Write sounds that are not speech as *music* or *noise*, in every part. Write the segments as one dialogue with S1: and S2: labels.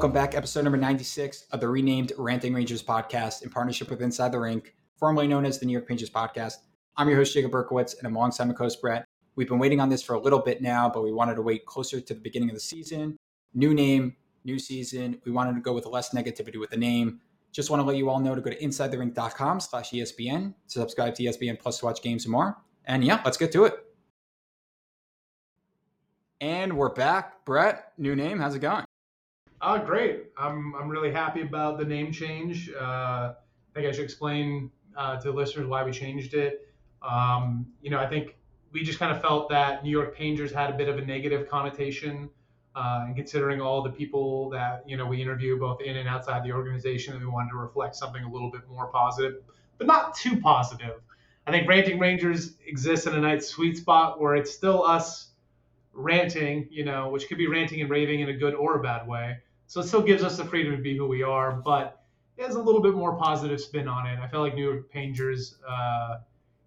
S1: welcome back. Episode number 96 of the renamed Ranting Rangers podcast in partnership with Inside the Rink, formerly known as the New York Rangers podcast. I'm your host, Jacob Berkowitz, and I'm alongside my co-host, Brett. We've been waiting on this for a little bit now, but we wanted to wait closer to the beginning of the season. New name, new season. We wanted to go with less negativity with the name. Just want to let you all know to go to insidetherink.com slash ESPN to subscribe to ESPN Plus to watch games and more. And yeah, let's get to it. And we're back. Brett, new name. How's it going?
S2: Uh, great. I'm, I'm really happy about the name change. Uh, I think I should explain uh, to listeners why we changed it. Um, you know, I think we just kind of felt that New York Rangers had a bit of a negative connotation. Uh, and considering all the people that you know we interview both in and outside the organization, we wanted to reflect something a little bit more positive, but not too positive. I think Ranting Rangers exists in a nice sweet spot where it's still us ranting, you know, which could be ranting and raving in a good or a bad way, so it still gives us the freedom to be who we are, but it has a little bit more positive spin on it. I felt like New York Rangers, uh,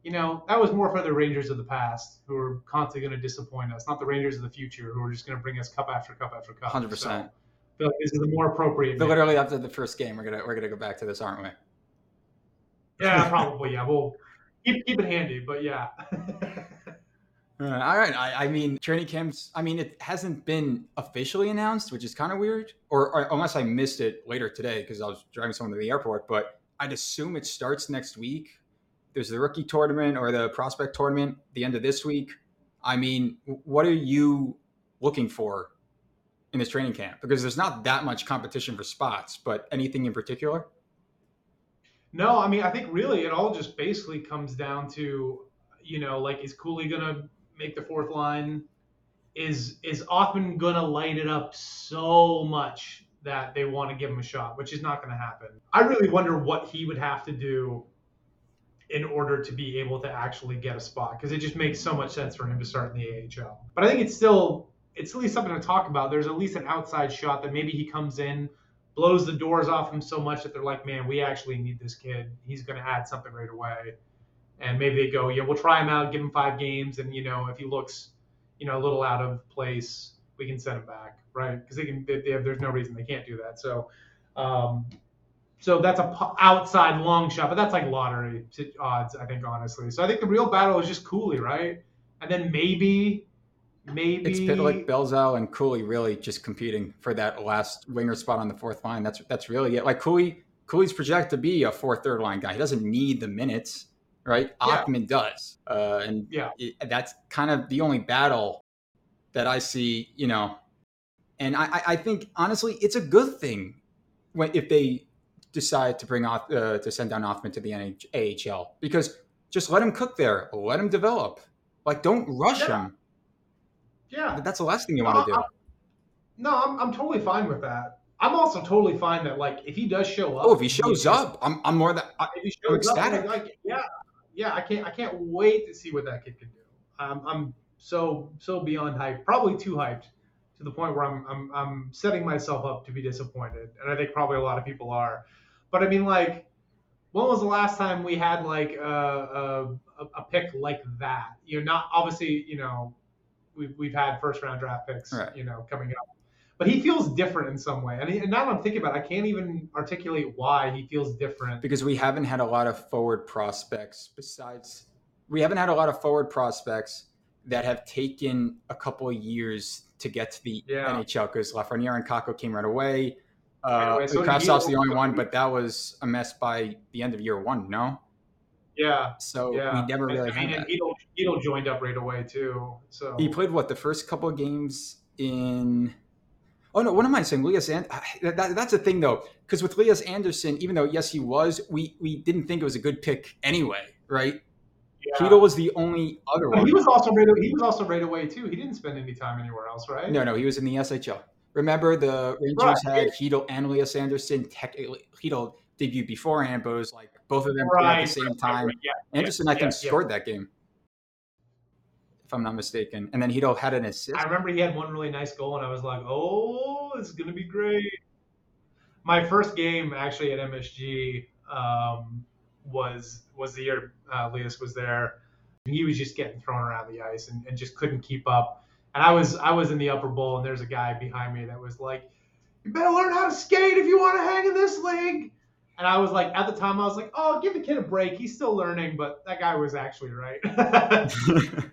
S2: you know, that was more for the Rangers of the past who are constantly going to disappoint us, not the Rangers of the future who are just going to bring us cup after cup after cup.
S1: Hundred so percent.
S2: I feel like this is the more appropriate.
S1: So literally after the first game, we're gonna we're gonna go back to this, aren't we?
S2: Yeah, probably. Yeah, we'll keep keep it handy, but yeah. *laughs*
S1: All right. I, I, mean, training camps. I mean, it hasn't been officially announced, which is kind of weird. Or, or, unless I missed it later today because I was driving someone to the airport. But I'd assume it starts next week. There's the rookie tournament or the prospect tournament the end of this week. I mean, what are you looking for in this training camp? Because there's not that much competition for spots. But anything in particular?
S2: No, I mean, I think really it all just basically comes down to, you know, like is Cooley gonna make the fourth line, is is Othmann gonna light it up so much that they want to give him a shot, which is not going to happen. I really wonder what he would have to do in order to be able to actually get a spot because it just makes so much sense for him to start in the AHL. But I think it's still it's at least something to talk about. There's at least an outside shot that maybe he comes in, blows the doors off him so much that they're like, man, we actually need this kid. He's going to add something right away and maybe they go, yeah, we'll try him out, give him five games, and you know if he looks, you know, a little out of place, we can send him back, right? Because they can, they, they have, there's no reason they can't do that. So, um, so that's a outside long shot, but that's like lottery odds, I think, honestly. So I think the real battle is just Cooley, right? And then maybe, maybe
S1: it's Pitlick, Belzile, and Cooley really just competing for that last winger spot on the fourth line. That's that's really it. Like Cooley, Cooley's projected to be a fourth, third line guy. He doesn't need the minutes right? Yeah. Othmann does, uh, and yeah, it, that's kind of the only battle that I see. You know, and I, I think honestly, it's a good thing when if they decide to bring off uh, to send down Othmann to the NH- AHL because just let him cook there, let him develop. Like, don't rush yeah. him.
S2: Yeah,
S1: that's the last thing you want to do. I'm,
S2: no, I'm, I'm totally fine with that. I'm also totally fine that like if he does show up.
S1: Oh, if he shows up, I'm, I'm more that. If he shows
S2: up, like, like, yeah, yeah, I can't I can't wait to see what that kid can do. Um, I'm so so beyond hyped, probably too hyped to the point where I'm I'm I'm setting myself up to be disappointed, and I think probably a lot of people are. But I mean, like, when was the last time we had like a a, a pick like that? You know, not obviously, you know, we've we've had first round draft picks, right. you know, coming up but he feels different in some way. And, he, and now I'm thinking about it, I can't even articulate why he feels different.
S1: Because we haven't had a lot of forward prospects besides, we haven't had a lot of forward prospects that have taken a couple of years to get to the yeah. NHL because Lafreniere and Kakko came right away. Uh, right so the only one, but that was a mess by the end of year one, no?
S2: Yeah.
S1: So
S2: yeah.
S1: we never really I mean, had
S2: that. joined up right away too. So
S1: he played what the first couple of games in Oh no, what am I saying? Lias and ah, that, that's the thing though, because with Lias Andersson, even though yes he was, we we didn't think it was a good pick anyway, right? Yeah. was the only other one.
S2: He was also right. He was also right away too. He didn't spend any time anywhere else, right?
S1: No, no, he was in the SHL. Remember the Rangers right. had Chytil and Lias Andersson. Technically, debuted beforehand, but it was like both of them right. at the same time. Right. Yeah. Andersson, I think, scored that game. I'm not mistaken. And then Chytil had an assist.
S2: I remember he had one really nice goal, and I was like, "Oh, it's gonna be great." My first game actually at MSG um, was was the year uh, Lias was there. He was just getting thrown around the ice and, and just couldn't keep up. And I was I was in the upper bowl, and there's a guy behind me that was like, You better learn how to skate if you want to hang in this league. And I was like, at the time, I was like, oh, give the kid a break. He's still learning, but that guy was actually right. *laughs* *laughs*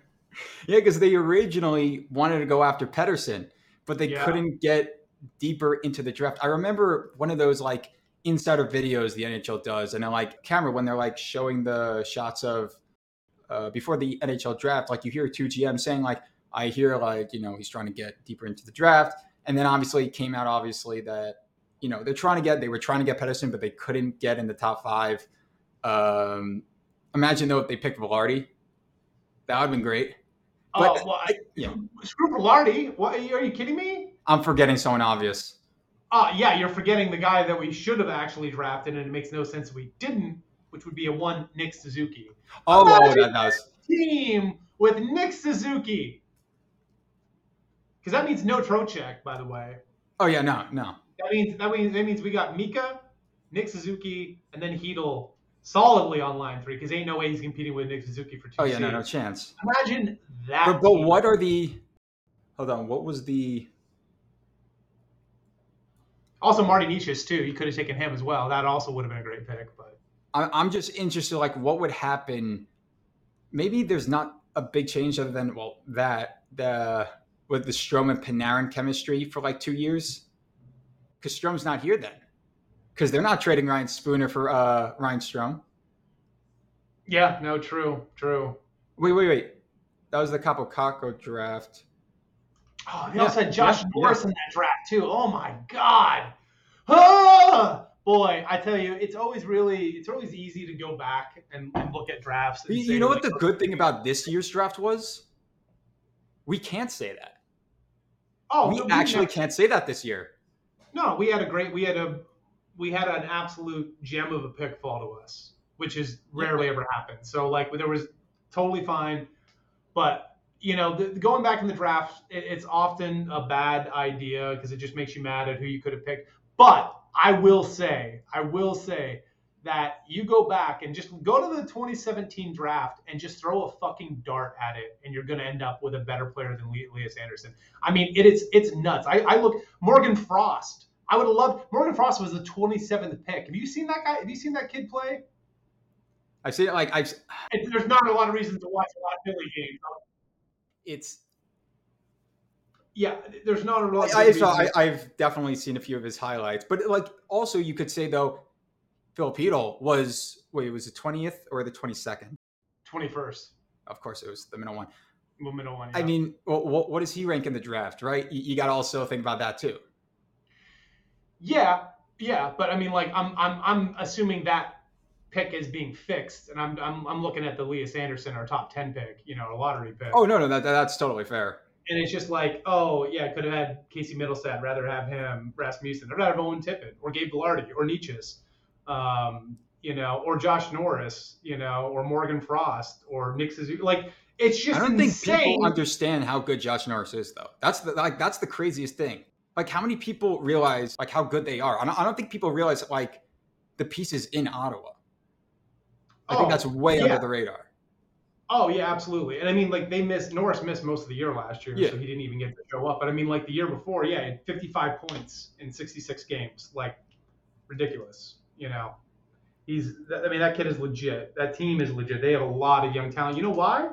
S1: yeah, because they originally wanted to go after Pettersson, but they yeah. couldn't get deeper into the draft. I remember one of those like insider videos the NHL does, and I like camera when they're like showing the shots of uh, before the NHL draft, like you hear two GM saying like, I hear like you know he's trying to get deeper into the draft, and then obviously it came out obviously that you know they're trying to get they were trying to get Pettersson, but they couldn't get in the top five. Um, imagine though if they picked Vilardi, that would have been great.
S2: But, oh well, I, yeah. screw Vilardi. What are you, kidding me?
S1: I'm forgetting someone obvious.
S2: Uh, yeah, you're forgetting the guy that we should have actually drafted, and it makes no sense we didn't, which would be a one Nick Suzuki.
S1: Oh, oh that does.
S2: Team with Nick Suzuki. Because that means no Trocheck, by the way.
S1: Oh yeah, no, no.
S2: That means that means that means we got Mika, Nick Suzuki, and then Chytil solidly on line three because ain't no way he's competing with Nick Suzuki for two.
S1: Oh yeah, no, no chance.
S2: Imagine that.
S1: But, but what are the? Hold on. What was the?
S2: Also, Marty Necas too. You could have taken him as well. That also would have been a great pick. But
S1: I'm just interested, like, what would happen? Maybe there's not a big change other than well that the with the Strome and Panarin chemistry for like two years because Strome's not here then because they're not trading Ryan Spooner for uh, Ryan Strome.
S2: Yeah, no, true, true.
S1: Wait, wait, wait. That was the Kaapo Kakko draft.
S2: Oh, they yeah, also had Josh yeah, Norris yeah. in that draft too. Oh my god. Ah! Boy, I tell you, it's always really, it's always easy to go back and, and look at drafts.
S1: you know what the good thing about this year's draft was? We can't say that. Oh, we, we actually never, can't say that this year.
S2: No, we had a great, we had a, we had an absolute gem of a pick fall to us, which is rarely ever happened. So like there was totally fine, but you know, the, going back in the draft, it, it's often a bad idea because it just makes you mad at who you could have picked. But I will say, I will say that you go back and just go to the 2017 draft and just throw a fucking dart at it, and you're going to end up with a better player than Lias Andersson. I mean, it is it's nuts. I, I look Morgan Frost. I would have loved Morgan Frost was the 27th pick. Have you seen that guy? Have you seen that kid play?
S1: I've seen it like I've.
S2: there's not a lot of reasons to watch a lot of Philly games
S1: it's
S2: yeah, there's not a lot.
S1: I, I, I, have definitely seen a few of his highlights, but like also you could say though, Filipino was wait, it was it twentieth or the twenty second?
S2: Twenty first.
S1: Of course, it was the middle one.
S2: The middle one.
S1: Yeah. I mean, well, what, what does he rank in the draft? Right, you, you got to also think about that too.
S2: Yeah, yeah, but I mean, like, I'm I'm I'm assuming that pick is being fixed, and I'm I'm, I'm looking at the Lias Andersson, our top ten pick, you know, a lottery pick.
S1: Oh no, no, that, that's totally fair.
S2: And it's just like, oh yeah, could have had Casey Mittelstadt, rather have him, Rasmussen, I'd rather have Owen Tippett or Gabe Vilardi or Necas, um, you know, or Josh Norris, you know, or Morgan Frost or Nick Suzuki. Like it's just I don't insane. think
S1: people understand how good Josh Norris is, though. That's the like that's the craziest thing. Like how many people realize like how good they are? I don't, I don't think people realize like the pieces in Ottawa. I think oh, that's way yeah. under the radar.
S2: Oh yeah, absolutely. And I mean, like they missed Norris missed most of the year last year, yeah. so he didn't even get to show up. But I mean, like the year before, yeah, he had 55 points in 66 games, like ridiculous. You know, he's. I mean, that kid is legit. That team is legit. They have a lot of young talent. You know why?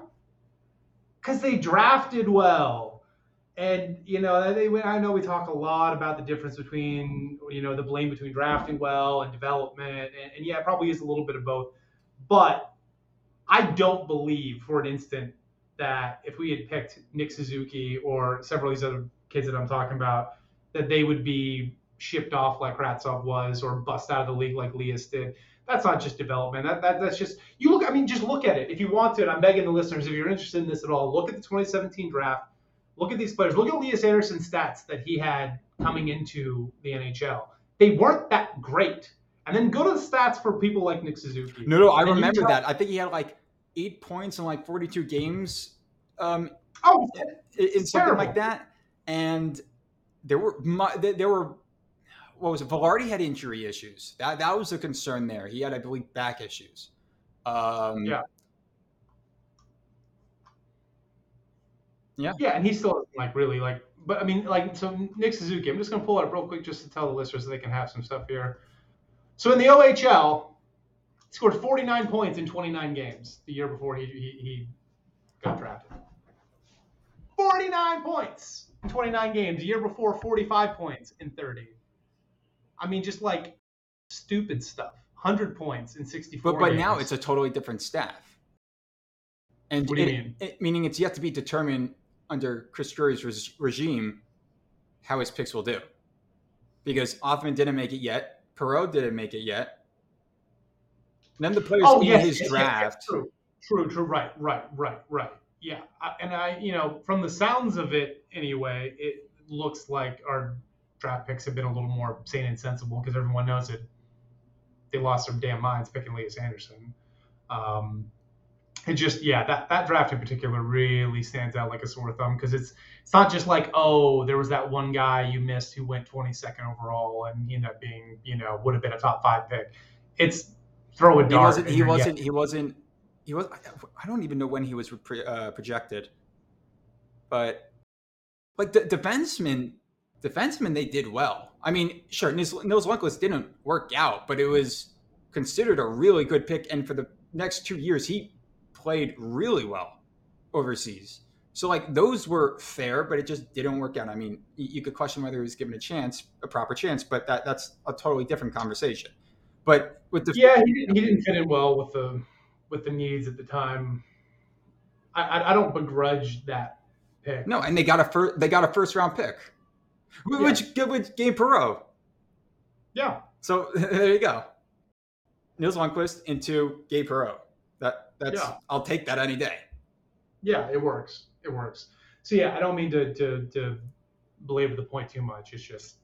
S2: Because they drafted well. And you know, they, I know we talk a lot about the difference between you know the blame between drafting well and development, and, and yeah, it probably is a little bit of both but I don't believe for an instant that if we had picked Nick Suzuki or several of these other kids that I'm talking about, that they would be shipped off like Kravtsov was or bust out of the league like Lias did. That's not just development. That, that that's just you look. I mean, just look at it. If you want to, and I'm begging the listeners, if you're interested in this at all, look at the 2017 draft. Look at these players. Look at Lias Andersson's stats that he had coming into the NHL. They weren't that great. And then go to the stats for people like Nick Suzuki.
S1: No, no, I remember tell- that. I think he had like eight points in like 42 games. Um,
S2: oh,
S1: in, in something like that. And there were there were what was it? Vilardi had injury issues. That that was a concern there. He had, I believe, back issues. Um,
S2: yeah.
S1: Yeah.
S2: Yeah, and he still like really like but I mean, like, so Nick Suzuki, I'm just going to pull it up real quick just to tell the listeners so they can have some stuff here. So in the OHL, he scored 49 points in 29 games the year before he, he, he got drafted. 49 points in 29 games. The year before, 45 points in 30. I mean, just like stupid stuff. 100 points in 64
S1: But but
S2: games.
S1: now it's a totally different staff. And
S2: What do you
S1: it-
S2: mean?
S1: it- meaning it's yet to be determined under Chris Drury's res- regime how his picks will do. Because Othmann didn't make it yet. Perreault didn't make it yet. None of the players
S2: oh
S1: in
S2: yes,
S1: his
S2: yes, yes, yes,
S1: draft.
S2: true, true, true. Right, right, right, right. Yeah, and I, you know, from the sounds of it, anyway, it looks like our draft picks have been a little more sane and sensible because everyone knows it. They lost their damn minds picking Elias Andersson. Um, it just, yeah, that that draft in particular really stands out like a sore thumb because it's it's not just like oh there was that one guy you missed who went 22nd overall and he ended up being you know would have been a top five pick. It's throw a dart
S1: He
S2: wasn't.
S1: He wasn't. He wasn't. He was. I don't even know when he was uh, projected. But like the defensemen, defensemen, they did well. I mean, sure, Nils, Nils Lundkvist didn't work out, but it was considered a really good pick. And for the next two years, he played really well overseas. So like those were fair, but it just didn't work out. I mean, you, could question whether he was given a chance, a proper chance, but that that's a totally different conversation. But with the
S2: Yeah, he didn't, he didn't fit in well with the with the needs at the time. I, I, I don't begrudge that pick.
S1: No, and they got a first. They got a first round pick,
S2: Yeah.
S1: which which Gabe Perreault.
S2: Yeah,
S1: So *laughs* there you go. Nils Lundkvist into Gabe Perreault. That that's
S2: Yeah.
S1: I'll take that any day.
S2: yeah, it works. It works. So yeah, I don't mean to to, to belabor the point too much. It's just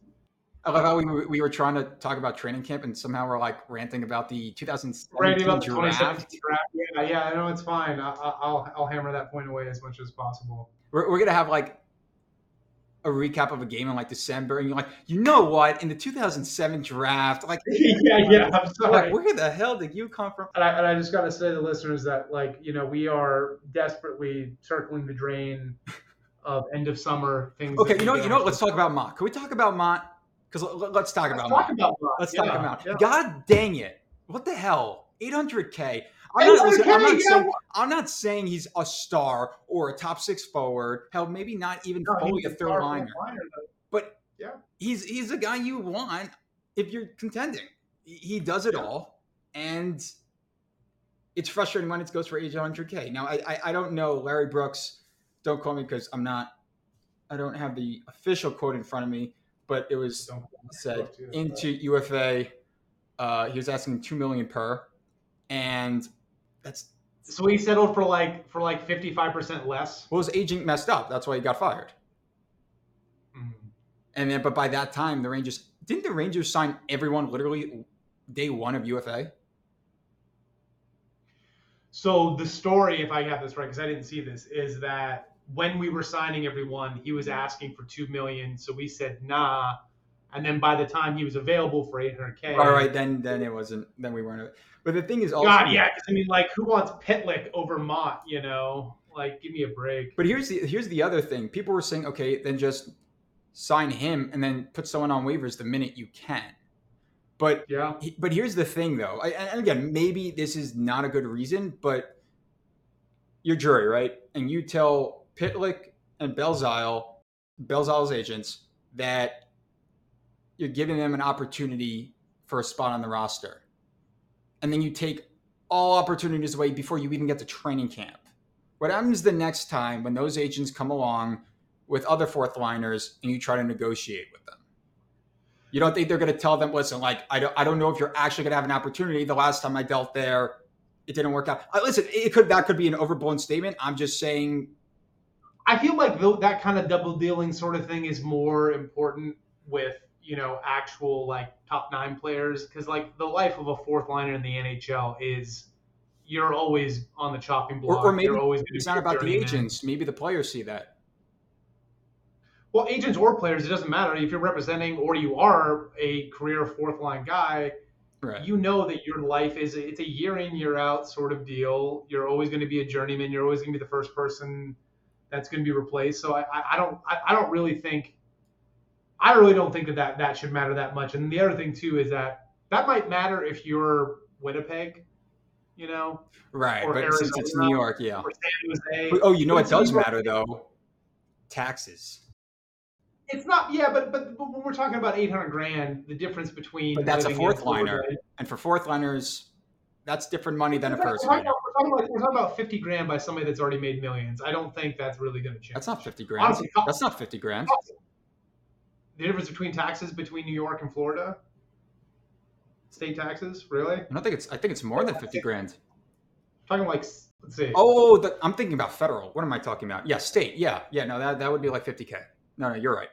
S1: I love how we, were- we were trying to talk about training camp and somehow we're like ranting about the 2017
S2: Randy about the
S1: draft.
S2: 2017 draft. Yeah, yeah, I know it's fine. I, I- I'll I'll hammer that point away as much as possible.
S1: We're, we're gonna have like a recap of a game in like December, and you're like, you know what? In the 2007 draft, like, *laughs*
S2: yeah, yeah. I'm sorry.
S1: like where the hell did you come from?
S2: And I, and I just got to say to the listeners that, like, you know, we are desperately circling the drain of end of summer things.
S1: Okay, you know? You know what? Let's talk about Motte. Can we talk about Motte? Because let's talk
S2: Let's
S1: about
S2: talk
S1: Motte.
S2: about that.
S1: Let's
S2: yeah,
S1: talk about
S2: yeah.
S1: God dang it! What the hell? 800k. I'm not, listen, I'm, not saying, I'm not saying he's a star or a top six forward. Hell, maybe not even
S2: No,
S1: fully a third liner.
S2: liner.
S1: But
S2: Yeah.
S1: he's he's a guy you want if you're contending. He he does it
S2: Yeah.
S1: all, and it's frustrating when it goes for 800k. Now I, I I don't know Larry Brooks. Don't call me because I'm not. I don't have the official quote in front of me, but it was said into UFA. Uh, he was asking two million per, and that's
S2: So he settled for like for like fifty five percent less.
S1: well, his agent messed up. That's why he got fired.
S2: Mm.
S1: And then, but by that time, the Rangers didn't the Rangers sign everyone literally day one of UFA.
S2: So the story, if I have this right, because I didn't see this, is that when we were signing everyone, he was asking for two million. So we said nah, and then by the time he was available for eight hundred k,
S1: All right, then then it wasn't. Then we weren't. But the thing is also.
S2: God, yeah, I mean, like, who wants Pitlick over Motte? You know, like, give me a break.
S1: But here's the here's the other thing. People were saying, okay, then just sign him and then put someone on waivers the minute you can. But
S2: Yeah,
S1: but here's the thing though. I, and again, maybe this is not a good reason, but you're Drury, right? And you tell Pitlick and Belzile, Belzile's agents, that you're giving them an opportunity for a spot on the roster. And then you take all opportunities away before you even get to training camp. What happens the next time when those agents come along with other fourth liners and you try to negotiate with them? You don't think they're going to tell them, listen, like, I don't, I don't know if you're actually going to have an opportunity. The last time I dealt there, it didn't work out. Uh, listen, it could that could be an overblown statement. I'm just saying,
S2: I feel like that kind of double dealing sort of thing is more important with you know actual like top nine players because like the life of a fourth liner in the NHL is you're always on the chopping
S1: or,
S2: block.
S1: or maybe
S2: you're always
S1: it's not about the agents. Maybe the players see that.
S2: Well, agents or players, it doesn't matter if you're representing or you are a career fourth line guy.
S1: Right.
S2: You know that your life is it's a year in year out sort of deal. You're always going to be a journeyman. You're always going to be the first person that's going to be replaced. So I, I, I don't I, I don't really think I really don't think that, that that should matter that much. And the other thing too is that that might matter if you're Winnipeg, you know,
S1: Right, but since it's New York, yeah.
S2: or San Jose.
S1: But- Oh, you know what does matter though? Taxes.
S2: It's not, yeah, but, but but when we're talking about 800 grand, the difference between
S1: But that's a fourth
S2: Florida
S1: liner.
S2: and-
S1: And for fourth liners, that's different money than a first
S2: we're, talking
S1: liner.
S2: about, we're, talking about, we're talking about 50 grand by somebody that's already made millions. I don't think that's really going to change.
S1: That's not 50 grand.
S2: Honestly,
S1: That's not 50 grand.
S2: The difference between taxes between New York and Florida. State taxes, really?
S1: I don't think it's I think it's more than 50 grand.
S2: talking like, let's see.
S1: Oh, the, I'm thinking about federal. What am I talking about? Yeah, state. Yeah, yeah. No, that, that would be like 50k. No, no, you're right.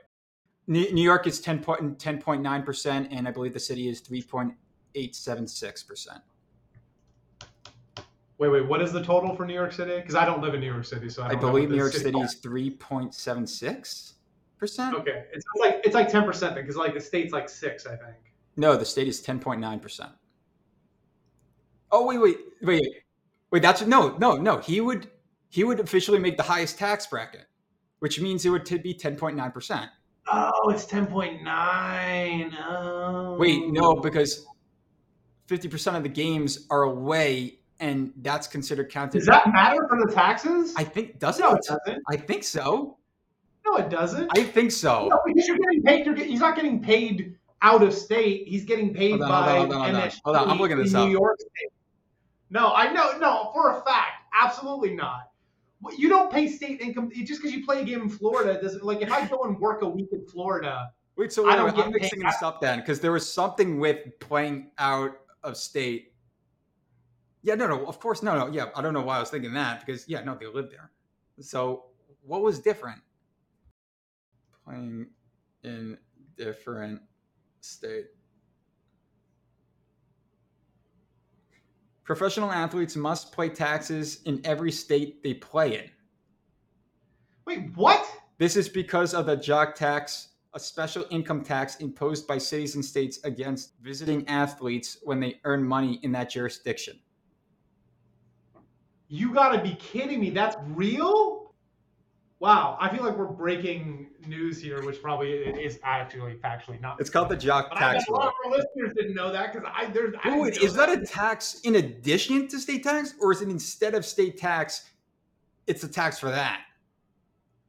S1: New, New York is 10 point, 10.9 percent, and I believe the city is 3.876 percent.
S2: Wait, wait. What is the total for New York City? Because I don't live in New York City, so I,
S1: I believe New York City is 3.76 percent.
S2: Okay, it's like it's like 10 percent because like the state's like six, I think.
S1: No, the state is 10.9 percent. Oh wait, wait, wait, wait. That's no, no, no. He would he would officially make the highest tax bracket, which means it would t- be 10.9 percent.
S2: Oh, it's 10.9. Oh.
S1: Wait, no, because 50% of the games are away, and that's considered counted.
S2: Does that matter for the taxes?
S1: I think doesn't
S2: no,
S1: it?
S2: it doesn't.
S1: I think so.
S2: No, it doesn't.
S1: I think so.
S2: No, because you're getting paid. You're get, he's not getting paid out of state. He's getting paid
S1: Hold on,
S2: by
S1: hold on, hold on, hold on. I'm looking
S2: in
S1: this
S2: New. York State. No, I know. No, for a fact, absolutely not. You don't pay state income just because you play a game in Florida. Doesn't like if I go and work a week in Florida.
S1: Wait, so
S2: I don't
S1: wait,
S2: get
S1: I'm
S2: paid.
S1: mixing this up then, because there was something with playing out of state. Yeah, no, no, of course, no, no, yeah, I don't know why I was thinking that because yeah, no, they live there. So what was different? Playing in different state. Professional athletes must pay taxes in every state they play in.
S2: Wait, what?
S1: This is because of the jock tax, a special income tax imposed by cities and states against visiting athletes when they earn money in that jurisdiction.
S2: You got to be kidding me. That's real? Wow, I feel like we're breaking news here, which probably is actually factually not.
S1: It's called the jock
S2: But
S1: tax
S2: bet a lot of our listeners didn't know that because I there's. I
S1: Ooh, is that a tax in addition to state tax, or is it instead of state tax, it's a tax for that?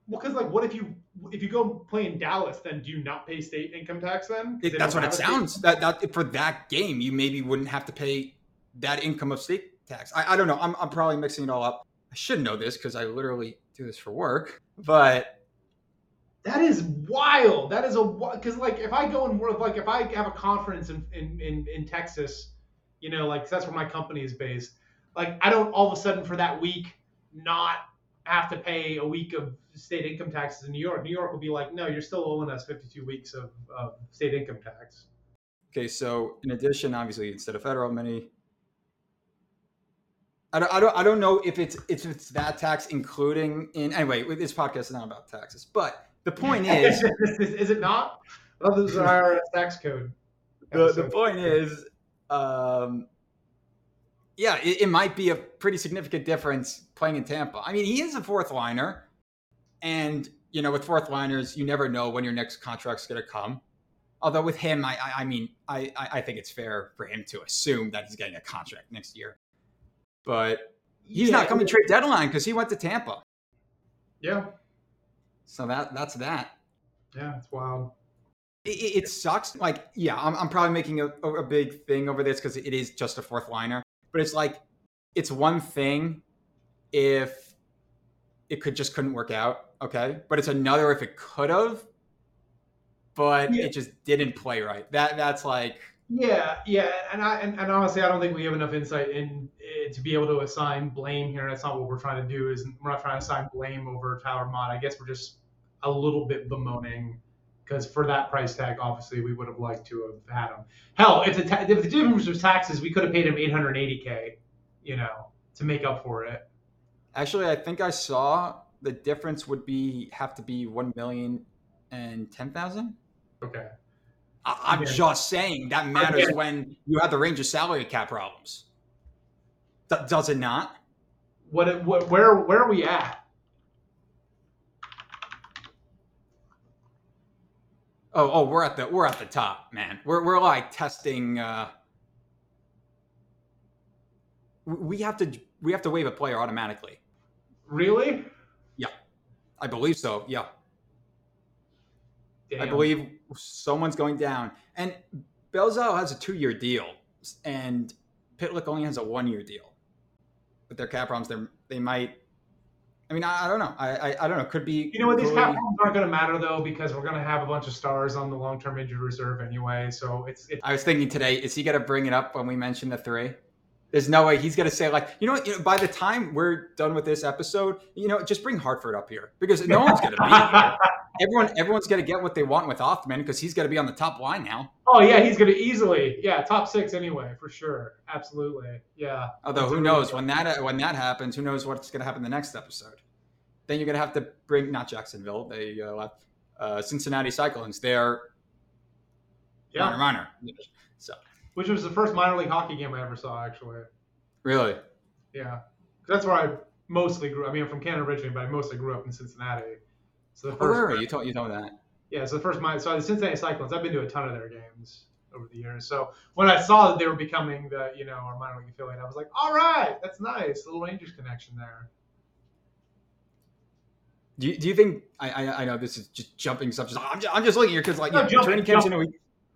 S2: Well, because like, what if you if you go play in Dallas, then do you not pay state income tax then?
S1: It, that's what it
S2: state-
S1: sounds. That that for that game, you maybe wouldn't have to pay that income of state tax. I, I don't know. I'm I'm probably mixing it all up. I should know this because I literally do this for work. But
S2: That is wild. That is a because like if I go and work like if I have a conference in in, in in Texas, you know, like that's where my company is based. Like I don't all of a sudden for that week not have to pay a week of state income taxes in New York. New York will be like, no, you're still owing us 52 weeks of, of state income tax.
S1: Okay, so in addition, obviously, instead of federal, many. I don't, I don't, I don't know if it's if it's that tax including in anyway. This podcast is not about taxes, but the point *laughs* is,
S2: is, it not? Well, this is our *laughs* tax code.
S1: the, the point is, um, yeah, it, it might be a pretty significant difference playing in Tampa. I mean, he is a fourth liner, and you know, with fourth liners, you never know when your next contract's going to come. Although with him, I, I, I mean, I I think it's fair for him to assume that he's getting a contract next year. But he's
S2: Yeah,
S1: not coming trade deadline because he went to Tampa.
S2: Yeah,
S1: So that that's that.
S2: yeah, it's wild.
S1: It, it, it sucks. Like, yeah, I'm, I'm probably making a, a big thing over this because it is just a fourth liner. But it's like, it's one thing if it could just couldn't work out, okay. But it's another if it could have, but
S2: Yeah.
S1: it just didn't play right. That that's like,
S2: Yeah, yeah, and I and, and honestly, I don't think we have enough insight in eh, to be able to assign blame here. That's not what we're trying to do. Is we're not trying to assign blame over Tyler Motte. I guess we're just a little bit bemoaning because for that price tag, obviously, we would have liked to have had him. Hell, if the ta- if the difference was taxes, we could have paid him 880k, you know, to make up for it.
S1: actually, I think I saw the difference would be have to be one million and ten thousand.
S2: Okay.
S1: I, am
S2: yeah.
S1: just saying that matters
S2: okay.
S1: when you have the range of salary cap problems. Th- does it not?
S2: What, what where where are we at?
S1: Oh, oh, we're at the we're at the top, man. We're we're like testing. Uh, we have to we have to waive a player automatically.
S2: Really?
S1: Yeah, I believe so. Yeah.
S2: Damn.
S1: I believe someone's going down, and Belzile has a two year deal, and Pitlick only has a one year deal. With their cap problems, they they might. I mean, I, I don't know. I, I I don't know. Could be.
S2: You know what? These
S1: Cooley-
S2: cap problems aren't going to matter though because we're going to have a bunch of stars on the long-term injured reserve anyway. So it's it's
S1: I was thinking today, is he going to bring it up when we mention the three? There's no way he's going to say like, you know what? You know, by the time we're done with this episode, you know, just bring Hartford up here because no one's going to be here. *laughs* Everyone, everyone's going to get what they want with Othmann because he's going to be on the top line now.
S2: oh yeah, he's going to easily yeah top six anyway for sure. Absolutely, yeah.
S1: Although
S2: That's
S1: who knows
S2: good-
S1: when that when that happens? Who knows what's going to happen the next episode? Then you're going to have to bring not Jacksonville, they uh, left uh, Cincinnati Cyclones. They're
S2: Yeah,
S1: minor minor. So
S2: which was the first minor league hockey game I ever saw actually.
S1: really,
S2: Yeah, that's where I mostly grew. I mean, I'm from Canada originally, but I mostly grew up in Cincinnati. So the
S1: oh,
S2: first,
S1: you? Told you told me that.
S2: yeah, so the first minor, so the Cincinnati Cyclones. I've been to a ton of their games over the years. So when I saw that they were becoming the, you know, our minor league affiliate, I was like, all right, that's nice, little Rangers connection there.
S1: Do you, do you think I, I I know this is just jumping stuff. Just, I'm, just, I'm just looking here because like
S2: No,
S1: yeah,
S2: jump-
S1: training camp's
S2: jump.
S1: a week.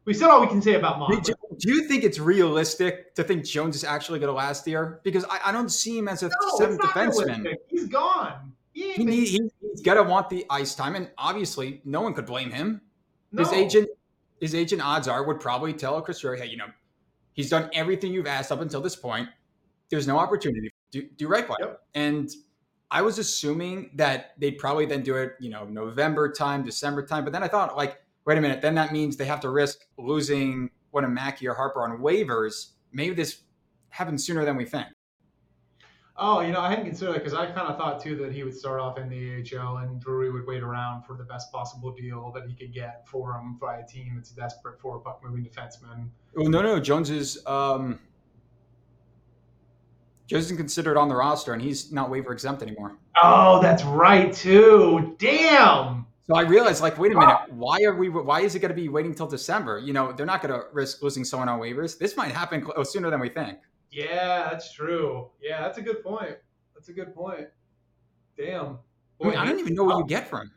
S2: We said all we can say about Motte.
S1: Do, do you think it's realistic to think Jones is actually going to last here? Because I, I don't see him as a
S2: no,
S1: seventh defenseman.
S2: realistic. He's gone. He
S1: He he, he's got to want the ice time, and obviously, no one could blame him. His agent, his agent, odds are would probably tell Chris Drury, "Hey, you know, he's done everything you've asked up until this point. There's no opportunity. Do, do right by him."
S2: Yep.
S1: And I was assuming that they'd probably then do it, you know, November time, December time. But then I thought, like, wait a minute, then that means they have to risk losing one of Mackey or Harpur on waivers. Maybe this happens sooner than we think.
S2: Oh, you know, I hadn't considered that because I kind of thought too that he would start off in the AHL and Drury would wait around for the best possible deal that he could get for him by a team that's desperate for a puck moving defenseman.
S1: Oh no, no, Jones is um, Jones isn't considered on the roster, and he's not waiver exempt anymore.
S2: Oh, that's right too. Damn.
S1: So I realized, like, wait a minute, why are we? Why is it going to be waiting till December? You know, they're not going to risk losing someone on waivers. This might happen cl- sooner than we think.
S2: Yeah, that's true. Yeah, that's a good point. That's a good point. Damn.
S1: I, mean, I don't even know what you oh. get from.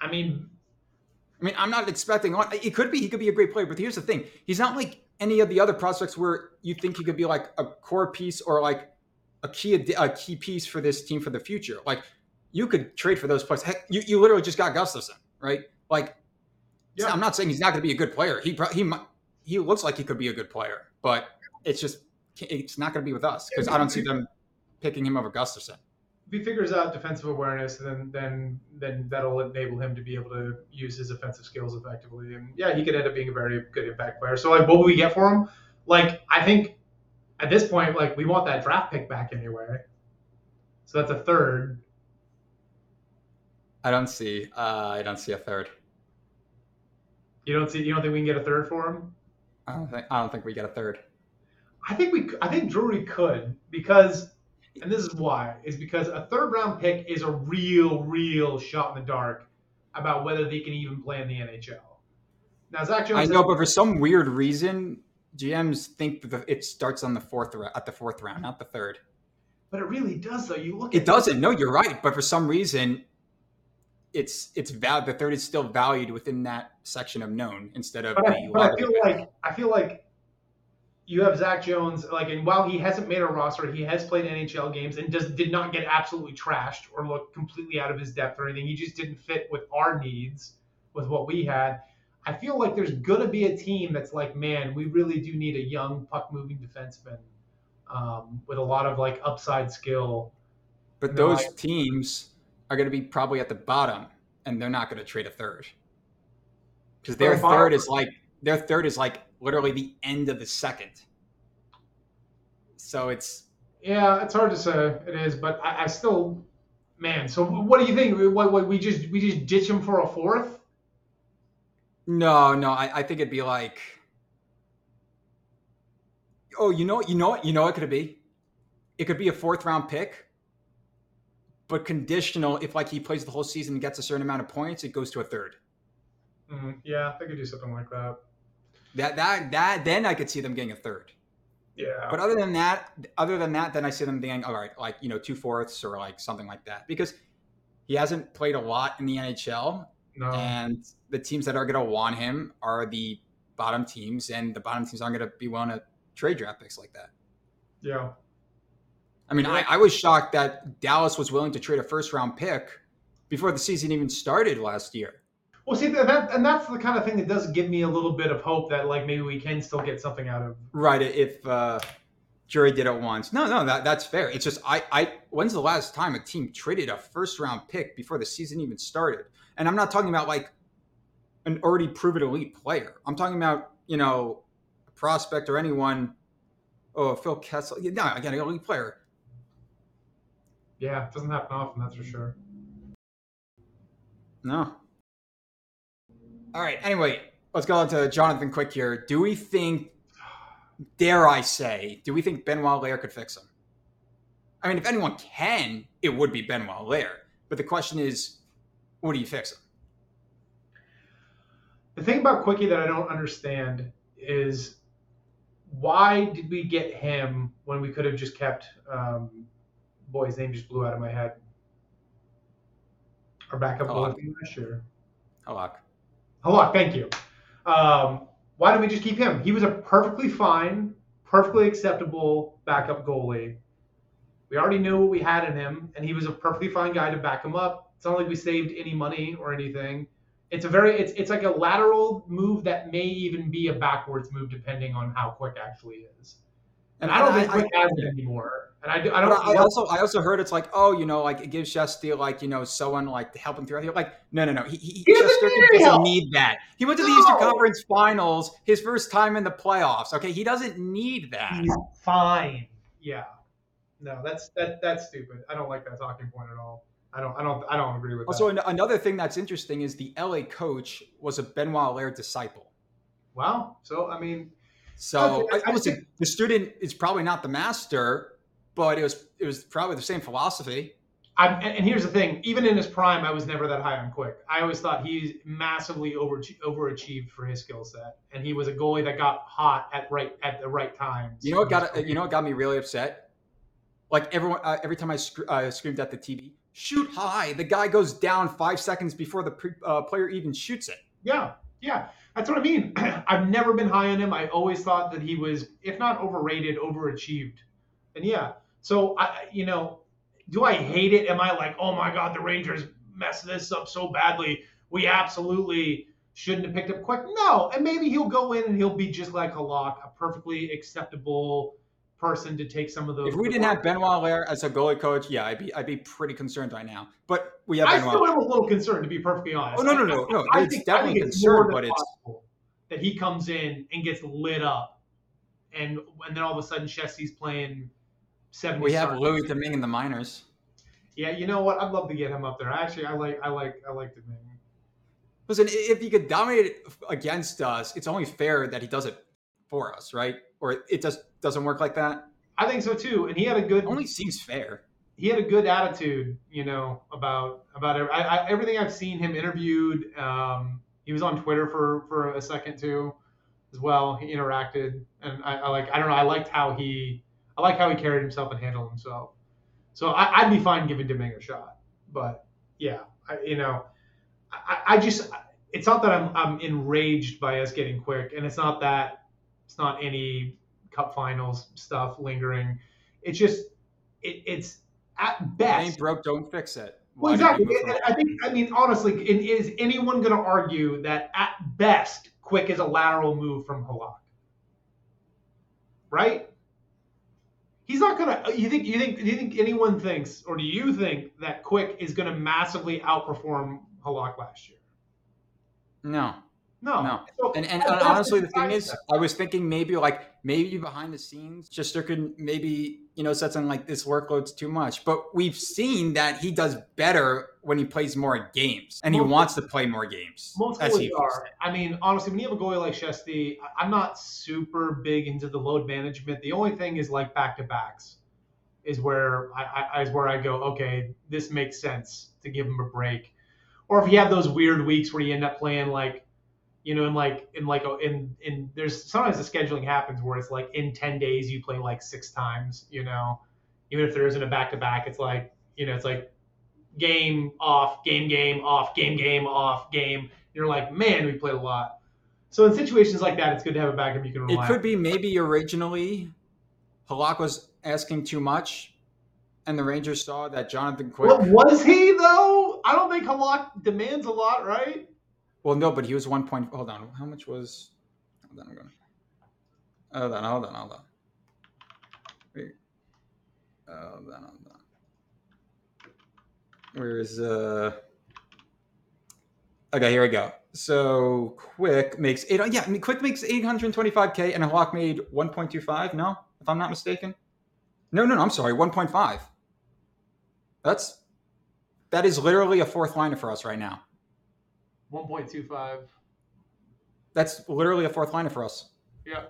S2: I mean,
S1: I mean, I'm not expecting. Uh, it could be he could be a great player, but here's the thing: he's not like any of the other prospects where you think he could be like a core piece or like a key a key piece for this team for the future. Like you could trade for those players. Heck, you, you literally just got Gustafsson, right? Like,
S2: Yeah.
S1: I'm not saying he's not going to be a good player. He he might, he looks like he could be a good player, but it's just it's not going to be with us because I don't see them picking him over Gustafsson.
S2: if he figures out defensive awareness, then then then that'll enable him to be able to use his offensive skills effectively. And yeah, he could end up being a very good impact player. So like, what will we get for him? Like, I think at this point, like, we want that draft pick back anyway. So that's a third.
S1: I don't see. Uh, I don't see a third.
S2: You don't see? You don't think we can get a third for him?
S1: I don't think. I don't think we get a third.
S2: I think we. I think Drury could because, and this is why is because a third round pick is a real, real shot in the dark about whether they can even play in the NHL. Now Zach Jones.
S1: I know, but for some weird reason, GMs think that it starts on the fourth at the fourth round, not the third.
S2: But it really does, though. You look.
S1: It doesn't. No, you're right. But for some reason, it's it's val- the third is still valued within that section of known instead of
S2: But I, but I feel like I feel like you have Zach Jones, like, and while he hasn't made a roster, he has played NHL games and does did not get absolutely trashed or look completely out of his depth or anything. He just didn't fit with our needs, with what we had. I feel like there's gonna be a team that's like, man, we really do need a young puck moving defenseman um, with a lot of like upside skill.
S1: But those teams are going to be probably at the bottom, and they're not going to trade a third because their
S2: bottom-
S1: third is like their third is like literally the end of the second. So it's
S2: Yeah, it's hard to say. It is, but I, I still, man. So what do you think? What, what we just we just ditch him for a fourth?
S1: no, no. I, I think it'd be like, oh, you know, you know, what- you know, what could it be? It could be a fourth round pick, but conditional. If like he plays the whole season and gets a certain amount of points, it goes to a third.
S2: Mm, yeah, they could do something like that.
S1: That that that then I could see them getting a third.
S2: Yeah.
S1: But other than that, other than that, then I see them being all right, like you know, two fourths or like something like that, because he hasn't played a lot in the NHL,
S2: no.
S1: and the teams that are going to want him are the bottom teams, and the bottom teams aren't going to be willing to trade draft picks like that.
S2: Yeah.
S1: I mean, I, I was shocked that Dallas was willing to trade a first round pick before the season even started last year.
S2: Well, see, that, and that's the kind of thing that does give me a little bit of hope that like maybe we can still get something out of.
S1: Right. If uh, Drury did it once, no, no, that that's fair. It's just I, I. When's the last time a team traded a first round pick before the season even started? And I'm not talking about like an already proven elite player. I'm talking about you know a prospect or anyone. Oh, Phil Kessel. No, again, an elite player.
S2: Yeah, it doesn't happen often, that's for sure.
S1: No. All right. Anyway, let's go on to Jonathan Quick here. Do we think, dare I say, do we think Benoit Allaire could fix him? I mean, if anyone can, it would be Benoit Allaire. But the question is, what do you fix him?
S2: The thing about Quickie that I don't understand is why did we get him when we could have just kept um, boy, his name just blew out of my head. Our backup goalie from last year.
S1: Halak.
S2: Halak, thank you. Um, why don't we just keep him? He was a perfectly fine, perfectly acceptable backup goalie. We already knew what we had in him, and he was a perfectly fine guy to back him up. It's not like we saved any money or anything. It's a very it's it's like a lateral move that may even be a backwards move depending on how quick actually is. And, and I don't I, think Quick has it anymore. And I, I don't.
S1: I also I also heard it's like oh you know like it gives Shesty like you know someone like to help him through. Like no no no he, he, he doesn't, need, doesn't need that. He went to the no. Eastern Conference Finals his first time in the playoffs. Okay, he doesn't need that.
S2: He's fine. Yeah. No, that's that that's stupid. I don't like that talking point at all. I don't I don't I don't agree with
S1: also,
S2: that.
S1: Also, another thing that's interesting is the LA coach was a Benoit Allaire disciple.
S2: Wow. So I mean.
S1: So I, I, listen, the student is probably not the master, but it was it was probably the same philosophy.
S2: I'm, and here's the thing: even in his prime, I was never that high on Quick. I always thought he massively over overachieved for his skill set, and he was a goalie that got hot at right at the right times.
S1: You know what got you know what got me really upset? Like everyone, uh, every time I sc- uh, screamed at the TV, shoot high. The guy goes down five seconds before the pre- uh, player even shoots it.
S2: Yeah, yeah, that's what I mean. *clears throat* I've never been high on him. I always thought that he was, if not overrated, overachieved. And yeah, so I, you know, do I hate it? Am I like, oh my god, the Rangers messed this up so badly? We absolutely shouldn't have picked up Quick. No, and maybe he'll go in and he'll be just like Halak, a perfectly acceptable person to take some of those.
S1: If we didn't have Benoit Allaire as a goalie coach, yeah, I'd be I'd be pretty concerned right now. But we have.
S2: I
S1: Benoit.
S2: still am a little concerned, to be perfectly honest.
S1: Oh no no no no! I, it's think, definitely I think concerned, but it's
S2: that he comes in and gets lit up, and and then all of a sudden Chesty's playing
S1: we have Louis Domingue in the minors.
S2: Yeah, you know what? I'd love to get him up there. Actually, I like I like I like Domingue.
S1: Listen, if he could dominate against us, it's only fair that he does it for us, right? Or it just doesn't work like that.
S2: I think so too. And he had a good.
S1: It only seems fair.
S2: He had a good attitude, you know, about about I, I, everything I've seen him interviewed. Um, he was on Twitter for for a second too, as well. He interacted, and I, I like I don't know. I liked how he I like how he carried himself and handled himself. So I, would be fine giving Domingue a shot. But yeah, I, you know, I, I, just it's not that I'm I'm enraged by us getting quick, and it's not that it's not any cup finals stuff lingering. It's just it, it's at best.
S1: ain't broke, don't fix it.
S2: Why well, exactly. I think. I mean, honestly, is anyone going to argue that at best, quick is a lateral move from Halak? Right? He's not gonna. You think? You think? Do you think anyone thinks, or do you think that Quick is gonna massively outperform Halak last year?
S1: No.
S2: No.
S1: No. So, and and, and honestly, the thing is, I was thinking maybe like maybe behind the scenes, just could maybe you know said something like this workload's too much. But we've seen that he does better when he plays more games, and most he wants to play more games.
S2: Most goalies are. I mean, honestly, when you have a goalie like Chesty, I'm not super big into the load management. The only thing is like back to backs. is where I, I is where I go. Okay, this makes sense to give him a break. Or if you have those weird weeks where you end up playing like, you know, in like in like in in there's sometimes the scheduling happens where it's like in ten days you play like six times. You know, even if there isn't a back to back, it's like you know it's like game off, game game off, game game off, game. You're like, man, we played a lot. So in situations like that, it's good to have a backup you can rely.
S1: It could be maybe originally Halak was asking too much, and the Rangers saw that Jonathan Quick.
S2: Well, was he though? I don't think Halak demands a lot, right?
S1: Well, no, but he was one point. Hold on, how much was? Hold on, I'm going. Hold on, hold on, hold on. Wait. Hold on, hold on. Where is uh? Okay, here we go. So Quick makes eight. Yeah, I mean, Quick makes 825k, and Halak made 1.25. No, if I'm not mistaken. No, no, no. I'm sorry, 1.5. That's that is literally a fourth liner for us right now.
S2: 1.25.
S1: That's literally a fourth liner for us.
S2: Yeah.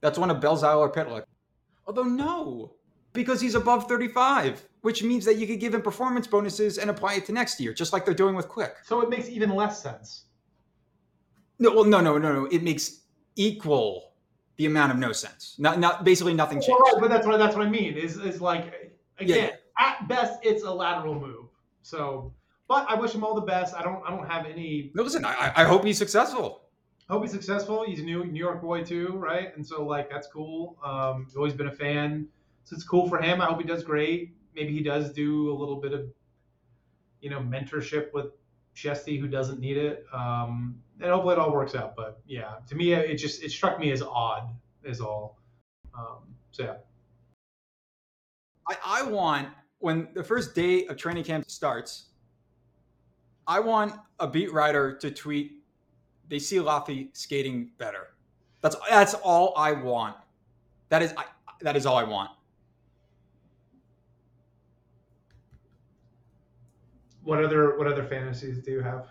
S1: That's one of Belzile or Pitlick. Although no, because he's above 35, which means that you could give him performance bonuses and apply it to next year, just like they're doing with Quick.
S2: So it makes even less sense.
S1: No, well, no, no, no, no. It makes equal the amount of no sense. Not, not basically nothing changed.
S2: Well, right, but that's what that's what I mean. Is is like again, yeah. at best, it's a lateral move. So, but I wish him all the best. I don't I don't have any.
S1: No, listen. I, I hope he's successful.
S2: Hope he's successful. He's a New New York boy too, right? And so like that's cool. Um, he's always been a fan, so it's cool for him. I hope he does great. Maybe he does do a little bit of, you know, mentorship with Chesty, who doesn't need it. Um, and hopefully it all works out. But yeah, to me, it just it struck me as odd, is all. Um, so yeah.
S1: I, I want when the first day of training camp starts, I want a beat writer to tweet, "They see Laffy skating better." That's that's all I want. That is I, that is all I want.
S2: What other what other fantasies do you have?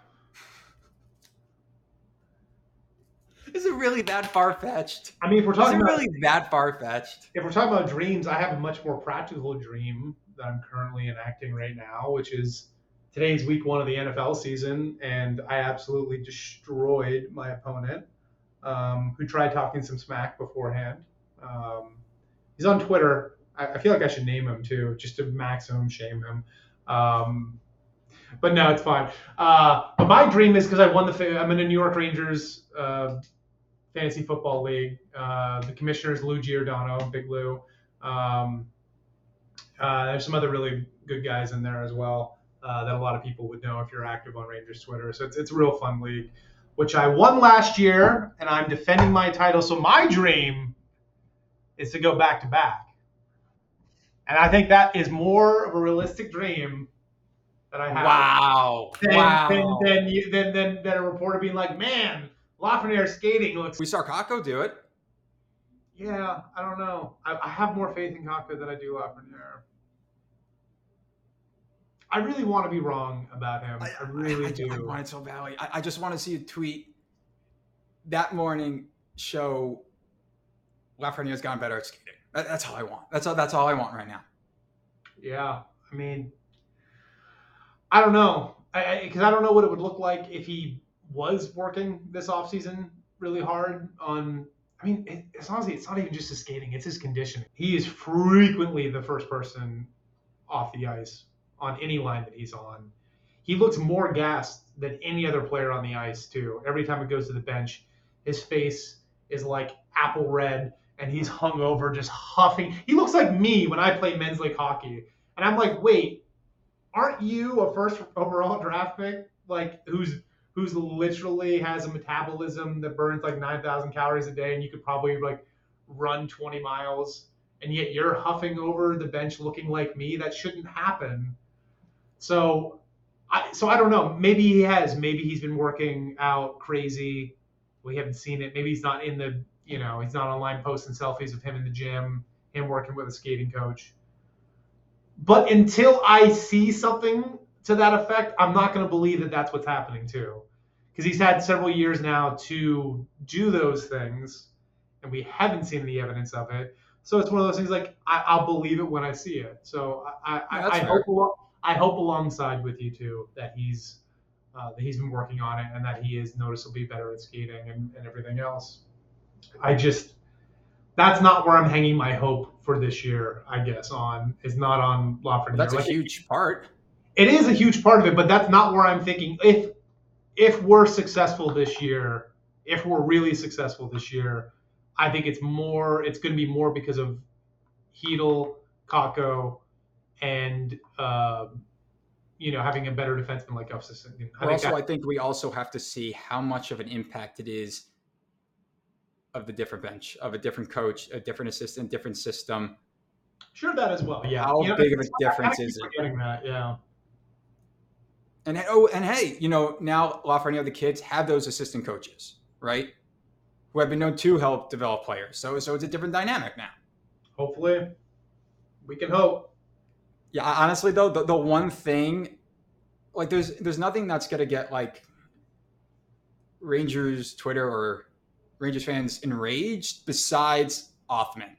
S2: *laughs*
S1: Is it really that far fetched?
S2: I mean, if we're talking
S1: about, really that far fetched.
S2: If we're talking about dreams, I have a much more practical dream that I'm currently enacting right now, which is today's week one of the NFL season, and I absolutely destroyed my opponent, um, who tried talking some smack beforehand. Um, he's on Twitter. I, I, feel like I should name him too, just to maximum shame him. Um, but no, it's fine. Uh, but my dream is because I won the. I'm in a New York Rangers uh, fantasy football league. Uh, the commissioner is Lou Giordano, Big Lou. Um, uh, there's some other really good guys in there as well uh, that a lot of people would know if you're active on Rangers Twitter. So it's, it's a real fun league, which I won last year, and I'm defending my title. So my dream is to go back to back. And I think that is more of a realistic dream that I have.
S1: Wow.
S2: Than,
S1: wow.
S2: Than, than, than, than, than a reporter being like, man, Lafreniere skating looks.
S1: We saw Kakko do it.
S2: Yeah, I don't know. I, I have more faith in Kakko than I do Lafreniere. I really want to be wrong about him. I, I really I, I, do.
S1: I want it so badly. I, I just want to see a tweet that morning show Lafreniere's gotten better at skating. That, that's all I want. That's all. That's all I want right now.
S2: Yeah, I mean, I don't know, because I, I don't know what it would look like if he was working this offseason really hard on I mean, it, it's honestly, it's not even just his skating; it's his conditioning. He is frequently the first person off the ice on any line that he's on. He looks more gassed than any other player on the ice too. Every time it goes to the bench, his face is like apple red, and he's hung over, just huffing. He looks like me when I play men's league hockey, and I'm like, wait, aren't you a first overall draft pick? Like who's who's literally has a metabolism that burns like 9,000 calories a day, and you could probably like run 20 miles, and yet you're huffing over the bench looking like me. That shouldn't happen. So, I so I don't know. Maybe he has. Maybe he's been working out crazy. We haven't seen it. Maybe he's not in the you know he's not online posting selfies of him in the gym, him working with a skating coach. But until I see something to that effect, I'm not going to believe that that's what's happening too because he's had several years now to do those things, and we haven't seen the evidence of it. So it's one of those things like I, will believe it when I see it. So I, I,
S1: yeah,
S2: I hope I hope alongside with you too that he's uh, that he's been working on it and that he is noticeably better at skating and, and everything else. I just that's not where I'm hanging my hope for this year. I guess on is not on Lafreniere.
S1: That's
S2: like,
S1: a huge part.
S2: It is a huge part of it, but that's not where I'm thinking. If if we're successful this year, if we're really successful this year, I think it's more. It's going to be more because of Chytil, Kakko, and uh, you know having a better defenseman like Gustafsson.
S1: I also, I think we also have to see how much of an impact it is of the different bench, of a different coach, a different assistant, different system.
S2: Sure, that as well. Yeah.
S1: How you know, big of a difference is
S2: it? Getting that, yeah.
S1: And oh, and hey, you know now Lafreniere, the kids have those assistant coaches, right? Who have been known to help develop players. So, so it's a different dynamic now.
S2: Hopefully, we can hope.
S1: Yeah, honestly though, the, the one thing, like, there's there's nothing that's gonna get like Rangers Twitter or Rangers fans enraged besides Othmann.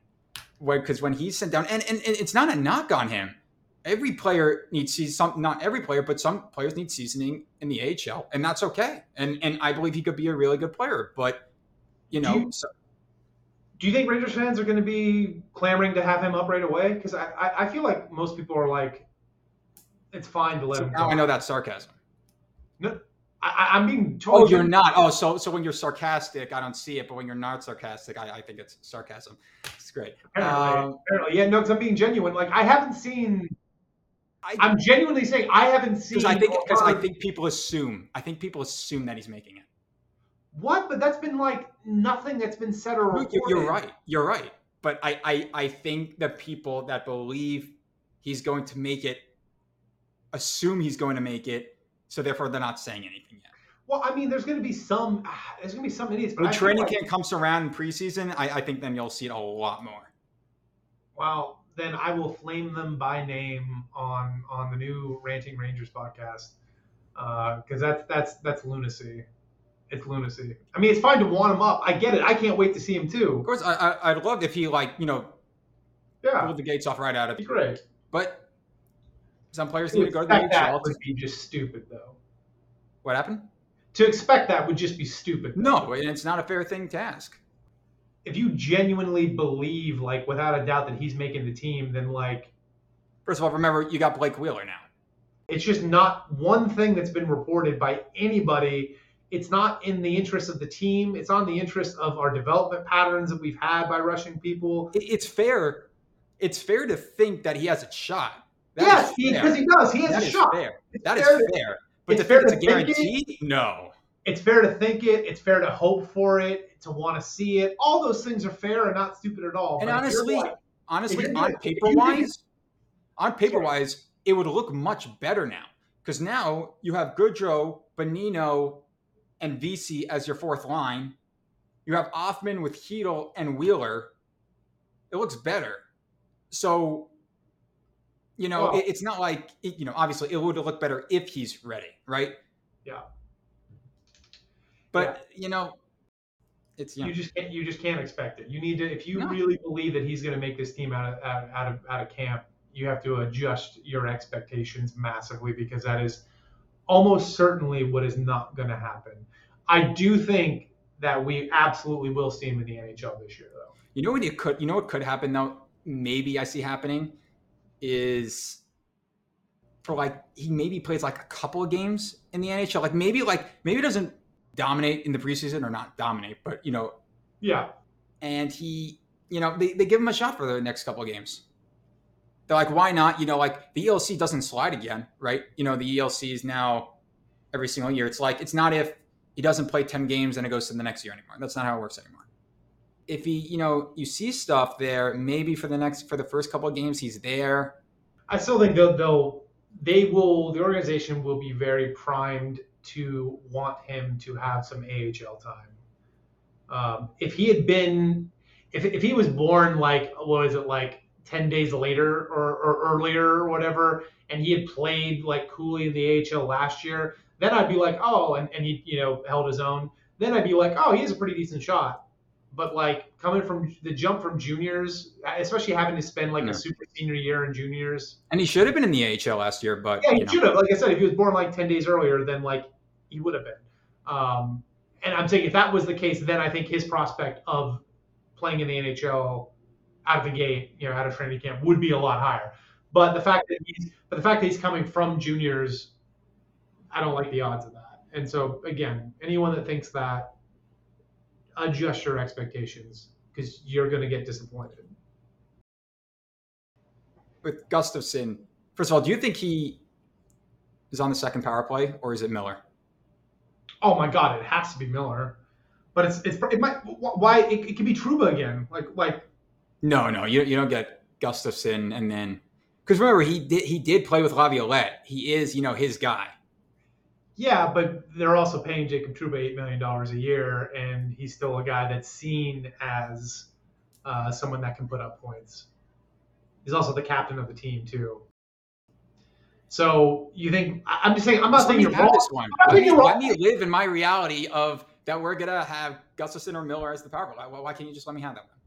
S1: Because when he's sent down, and, and, and it's not a knock on him. Every player needs some, not every player, but some players need seasoning in the AHL, and that's okay. And and I believe he could be a really good player. But you know,
S2: you, so, do you think Rangers fans are going to be clamoring to have him up right away? Because I, I, I feel like most people are like, it's fine to let him.
S1: Now go. I know that's sarcasm.
S2: No, I, am being told.
S1: Oh, you're not. Oh, so so when you're sarcastic, I don't see it, but when you're not sarcastic, I, I think it's sarcasm. It's great.
S2: Apparently, um, apparently. yeah. No, because I'm being genuine. Like I haven't seen. I, am genuinely saying I haven't seen.
S1: Because I think because I think people assume. I think people assume that he's making it.
S2: What? But that's been like nothing that's been said or reported.
S1: You're right. You're right. But I, I I think the people that believe he's going to make it assume he's going to make it so therefore, they're not saying anything yet.
S2: Well, I mean, there's going to be some. There's going to be some idiots. But
S1: when training like, camp comes around in preseason, I, I think then you'll see it a lot more.
S2: Well, then I will flame them by name on on the new Ranting Rangers podcast because uh, that's that's that's lunacy. It's lunacy. I mean, it's fine to want him up. I get it. I can't wait to see him too.
S1: Of course, I, would love if he like you know,
S2: yeah,
S1: pulled the gates off right out of.
S2: Be great.
S1: But some players need to go to the NHL.
S2: That would be just stupid, though.
S1: What happened?
S2: To expect that would just be stupid.
S1: No, and it's not a fair thing to ask.
S2: If you genuinely believe, like without a doubt, that he's making the team, then like.
S1: First of all, remember you got Blake Wheeler now.
S2: It's just not one thing that's been reported by anybody. It's not in the interest of the team. It's on the interest of our development patterns that we've had by rushing people.
S1: It's fair. It's fair to think that he has a shot
S2: that yes, because he, he, does. He has
S1: that
S2: a shot.
S1: Fair. It's that fair. is fair. But it's fair to it's a guarantee, it, no.
S2: It's fair to think it. It's fair to hope for it. To want to see it. All those things are fair and not stupid at all.
S1: And honestly, like, honestly, on paper wise, on paper wise, it would look much better now because now you have Goodrow, Bonino, and VC as your fourth line. You have Othmann with Chytil and Wheeler. It looks better. So you know, well, it, it's not like you know. Obviously, it would look better if he's ready, right?
S2: Yeah.
S1: But yeah. you know, it's
S2: you, you just can't you just can't expect it. You need to if you no. really believe that he's going to make this team out of out, out of out of camp, you have to adjust your expectations massively because that is almost certainly what is not going to happen. I do think that we absolutely will see him in the NHL this year, though.
S1: You know what it could you know what could happen though? Maybe I see happening is for like he maybe plays like a couple of games in the NHL. Like maybe like maybe doesn't dominate in the preseason or not dominate, but you know,
S2: yeah.
S1: And he, you know, they, they give him a shot for the next couple of games. They're like, why not? You know, like the ELC doesn't slide again, right? You know, the ELC is now every single year. It's like it's not if he doesn't play 10 games and it goes to the next year anymore. That's not how it works anymore if he, you know, you see stuff there, maybe for the next for the first couple of games he's there.
S2: I still think they'll, they'll they will the organization will be very primed to want him to have some AHL time. Um, if he had been, if, if he was born like what is it like ten days later or, or earlier or whatever, and he had played like coolly in the AHL last year, then I'd be like, oh, and, and he you know held his own. Then I'd be like, oh, he has a pretty decent shot but like coming from the jump from juniors, especially having to spend like a super senior year in juniors.
S1: And he should have been in the AHL last year, but
S2: Yeah, he
S1: you know.
S2: should have. Like I said, if he was born like ten days earlier, then like he would have been. Um, and I'm saying if that was the case, then I think his prospect of playing in the NHL out of the gate, you know, out of training camp, would be a lot higher. But the fact that he's, but the fact that he's coming from juniors, I don't like the odds of that. And so again, anyone that thinks that, adjust your expectations because you're going to get disappointed.
S1: with Gustafsson, first of all, do you think he is on the second power play or is it Miller?
S2: Oh my God, it has to be Miller. But it's it's it might why it, it could be Trouba again. Like like
S1: No, no, you, you don't get Gustafsson and then because remember he did he did play with Laviolette. He is you know his guy.
S2: yeah, but they're also paying Jacob Trouba eight million dollars a year, and he's still a guy that's seen as uh, someone that can put up points. He's also the captain of the team too. So you think I'm just saying I'm not saying you're wrong.
S1: this one.
S2: not
S1: Let me, let me live in my reality of that we're gonna have Gustafsson or Miller as the power play. Why, why can't you just let me have that one?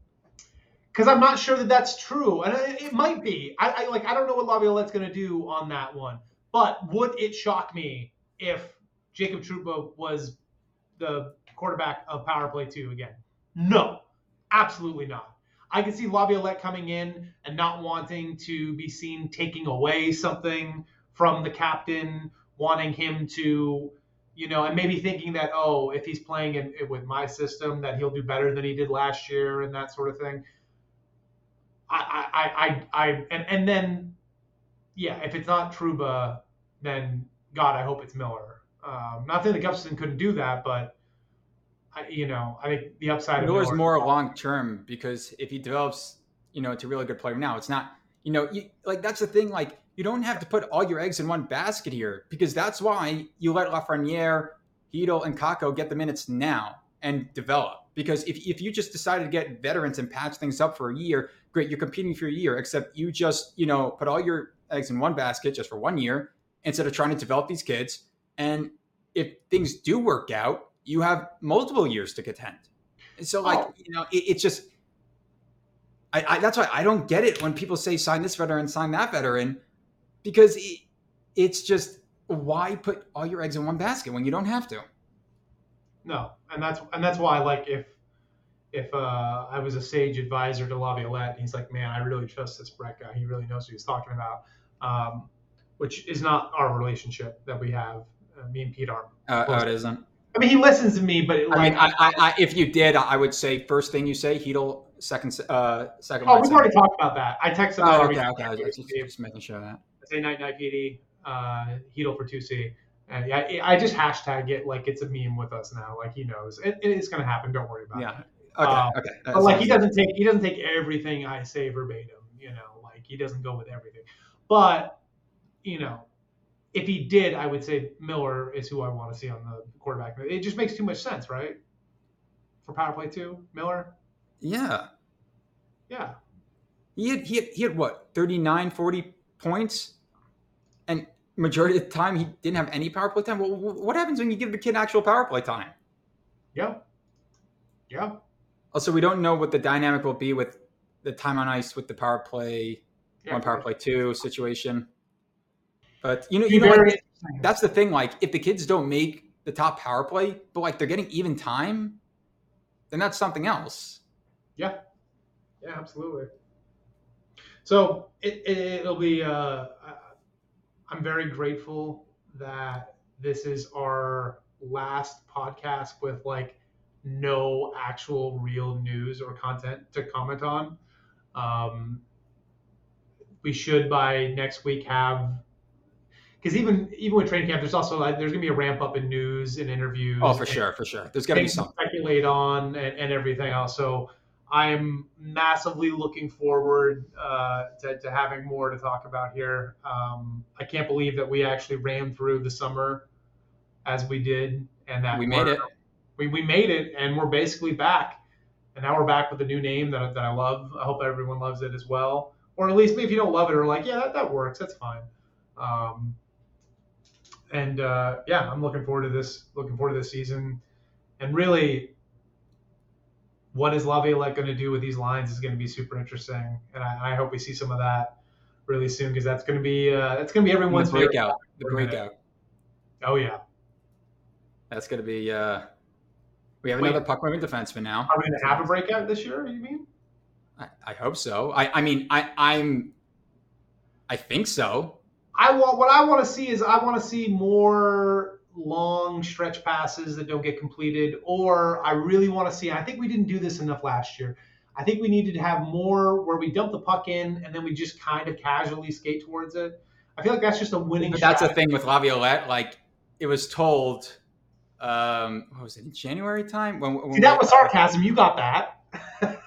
S2: Because I'm not sure that that's true, and it, it might be. I, I like I don't know what Laviolette's going to do on that one, but would it shock me if Jacob Trouba was the quarterback of Power Play Two again? No, absolutely not. I can see Laviolette coming in and not wanting to be seen taking away something from the captain, wanting him to, you know, and maybe thinking that oh, if he's playing in, with my system, that he'll do better than he did last year and that sort of thing. I, I, I, I, and, and then, yeah, if it's not Trouba, then God, I hope it's Miller. Um, not that Gustafsson couldn't do that, but I, you know, I think the upside of
S1: Miller's
S2: Miller-
S1: more long term because if he develops, you know, to a really good player now, it's not, you know, you, like that's the thing. Like you don't have to put all your eggs in one basket here because that's why you let Lafreniere, Chytil, and Kakko get the minutes now and develop. Because if, if you just decided to get veterans and patch things up for a year, great, you're competing for a year. Except you just, you know, put all your eggs in one basket just for one year instead of trying to develop these kids. And if things do work out, you have multiple years to contend. And so, like,
S2: Oh.
S1: you know, it, it's just, I, I, that's why I don't get it when people say sign this veteran, sign that veteran, because it, it's just why put all your eggs in one basket when you don't have to?
S2: No, and that's and that's why like if if uh, I was a sage advisor to Laviolette, and he's like, man, I really trust this Brett guy. He really knows what he's talking about, um, which is not our relationship that we have. Uh, me and Pete are.
S1: Uh, oh, it isn't.
S2: I mean, he listens to me, but like,
S1: I mean, I, I, I, if you did, I would say first thing you say, Chytil, second, uh, second.
S2: oh, we've
S1: center.
S2: already talked about that. I text him.
S1: Oh, okay, okay. I was just, just making sure that.
S2: I say night night PD, uh, Chytil for two C. And yeah, I I just hashtag it like it's a meme with us now. Like he knows it, it's gonna happen. Don't worry about
S1: Yeah.
S2: it.
S1: Okay,
S2: Uh,
S1: okay. That
S2: But like he doesn't take he doesn't take everything I say verbatim. You know, like he doesn't go with everything. But you know, if he did, I would say Miller is who I want to see on the quarterback. It just makes too much sense, right? For power play two, Miller.
S1: Yeah.
S2: Yeah.
S1: He had, he had, he had what, 39, 40 points? Majority of the time, he didn't have any power play time. Well, what happens when you give the kid actual power play time?
S2: Yeah. Yeah.
S1: Also, we don't know what the dynamic will be with the time on ice with the power play,
S2: yeah.
S1: one power play two situation. But, you know, you know like, that's the thing. Like, if the kids don't make the top power play, but like they're getting even time, then that's something else.
S2: Yeah, yeah, absolutely. So it, it it'll be. Uh, I'm very grateful that this is our last podcast with like no actual real news or content to comment on. Um, we should by next week have because even even with training camp, there's also like there's gonna be a ramp up in news and interviews.
S1: Oh, for sure, for sure. There's gonna be
S2: to speculate on and, and everything else. So I'm massively looking forward uh, to, to having more to talk about here. Um, I can't believe that we actually ran through the summer as we did, and that
S1: We made it.
S2: We, we made it, and we're basically back. And now we're back with a new name that, that I love. I hope everyone loves it as well, or at least me if you don't love it, or like, yeah, that, that works. That's fine. Um, and uh, yeah, I'm looking forward to this. Looking forward to this season, and really, what is Laviolette going to do with these lines is going to be super interesting, and I, I hope we see some of that really soon because that's going to be uh, that's going to be everyone's
S1: the breakout. The breakout.
S2: Oh yeah,
S1: that's going to be. Uh, we have Wait, another puck moving defenseman now.
S2: Are we going to have a breakout this year? You mean?
S1: I, I hope so. I, I mean, I, I'm. I think so.
S2: I want what I want to see is I want to see more long stretch passes that don't get completed, or I really want to see. I think we didn't do this enough last year. I think we needed to have more where we dump the puck in and then we just kind of casually skate towards it. I feel like that's just a winning.
S1: But that's the thing with Laviolette. Like it was told, um, what was it in January time?
S2: When, when See, that was sarcasm. You got that. *laughs*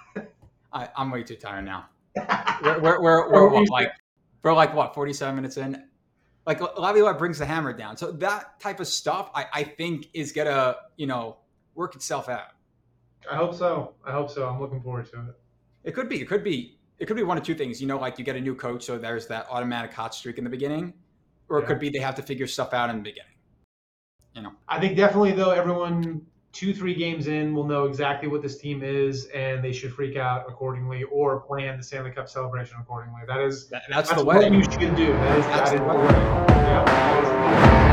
S1: I, am way too tired now. *laughs* we're, we're, we're, we're what, like we're like what 47 minutes in like Laviolette brings the hammer down. So that type of stuff, I, I think, is gonna you know work itself out.
S2: I hope so. I hope so. I'm looking forward to it.
S1: It could be. It could be. It could be one of two things. You know, like you get a new coach, so there's that automatic hot streak in the beginning, or it could be they have to figure stuff out in the beginning. You know.
S2: I think definitely though everyone two three games in we'll know exactly what this team is and they should freak out accordingly or plan the Stanley Cup celebration accordingly. That is
S1: that, that's, that's, the way
S2: you should do. That is, that's that is the way. Yeah,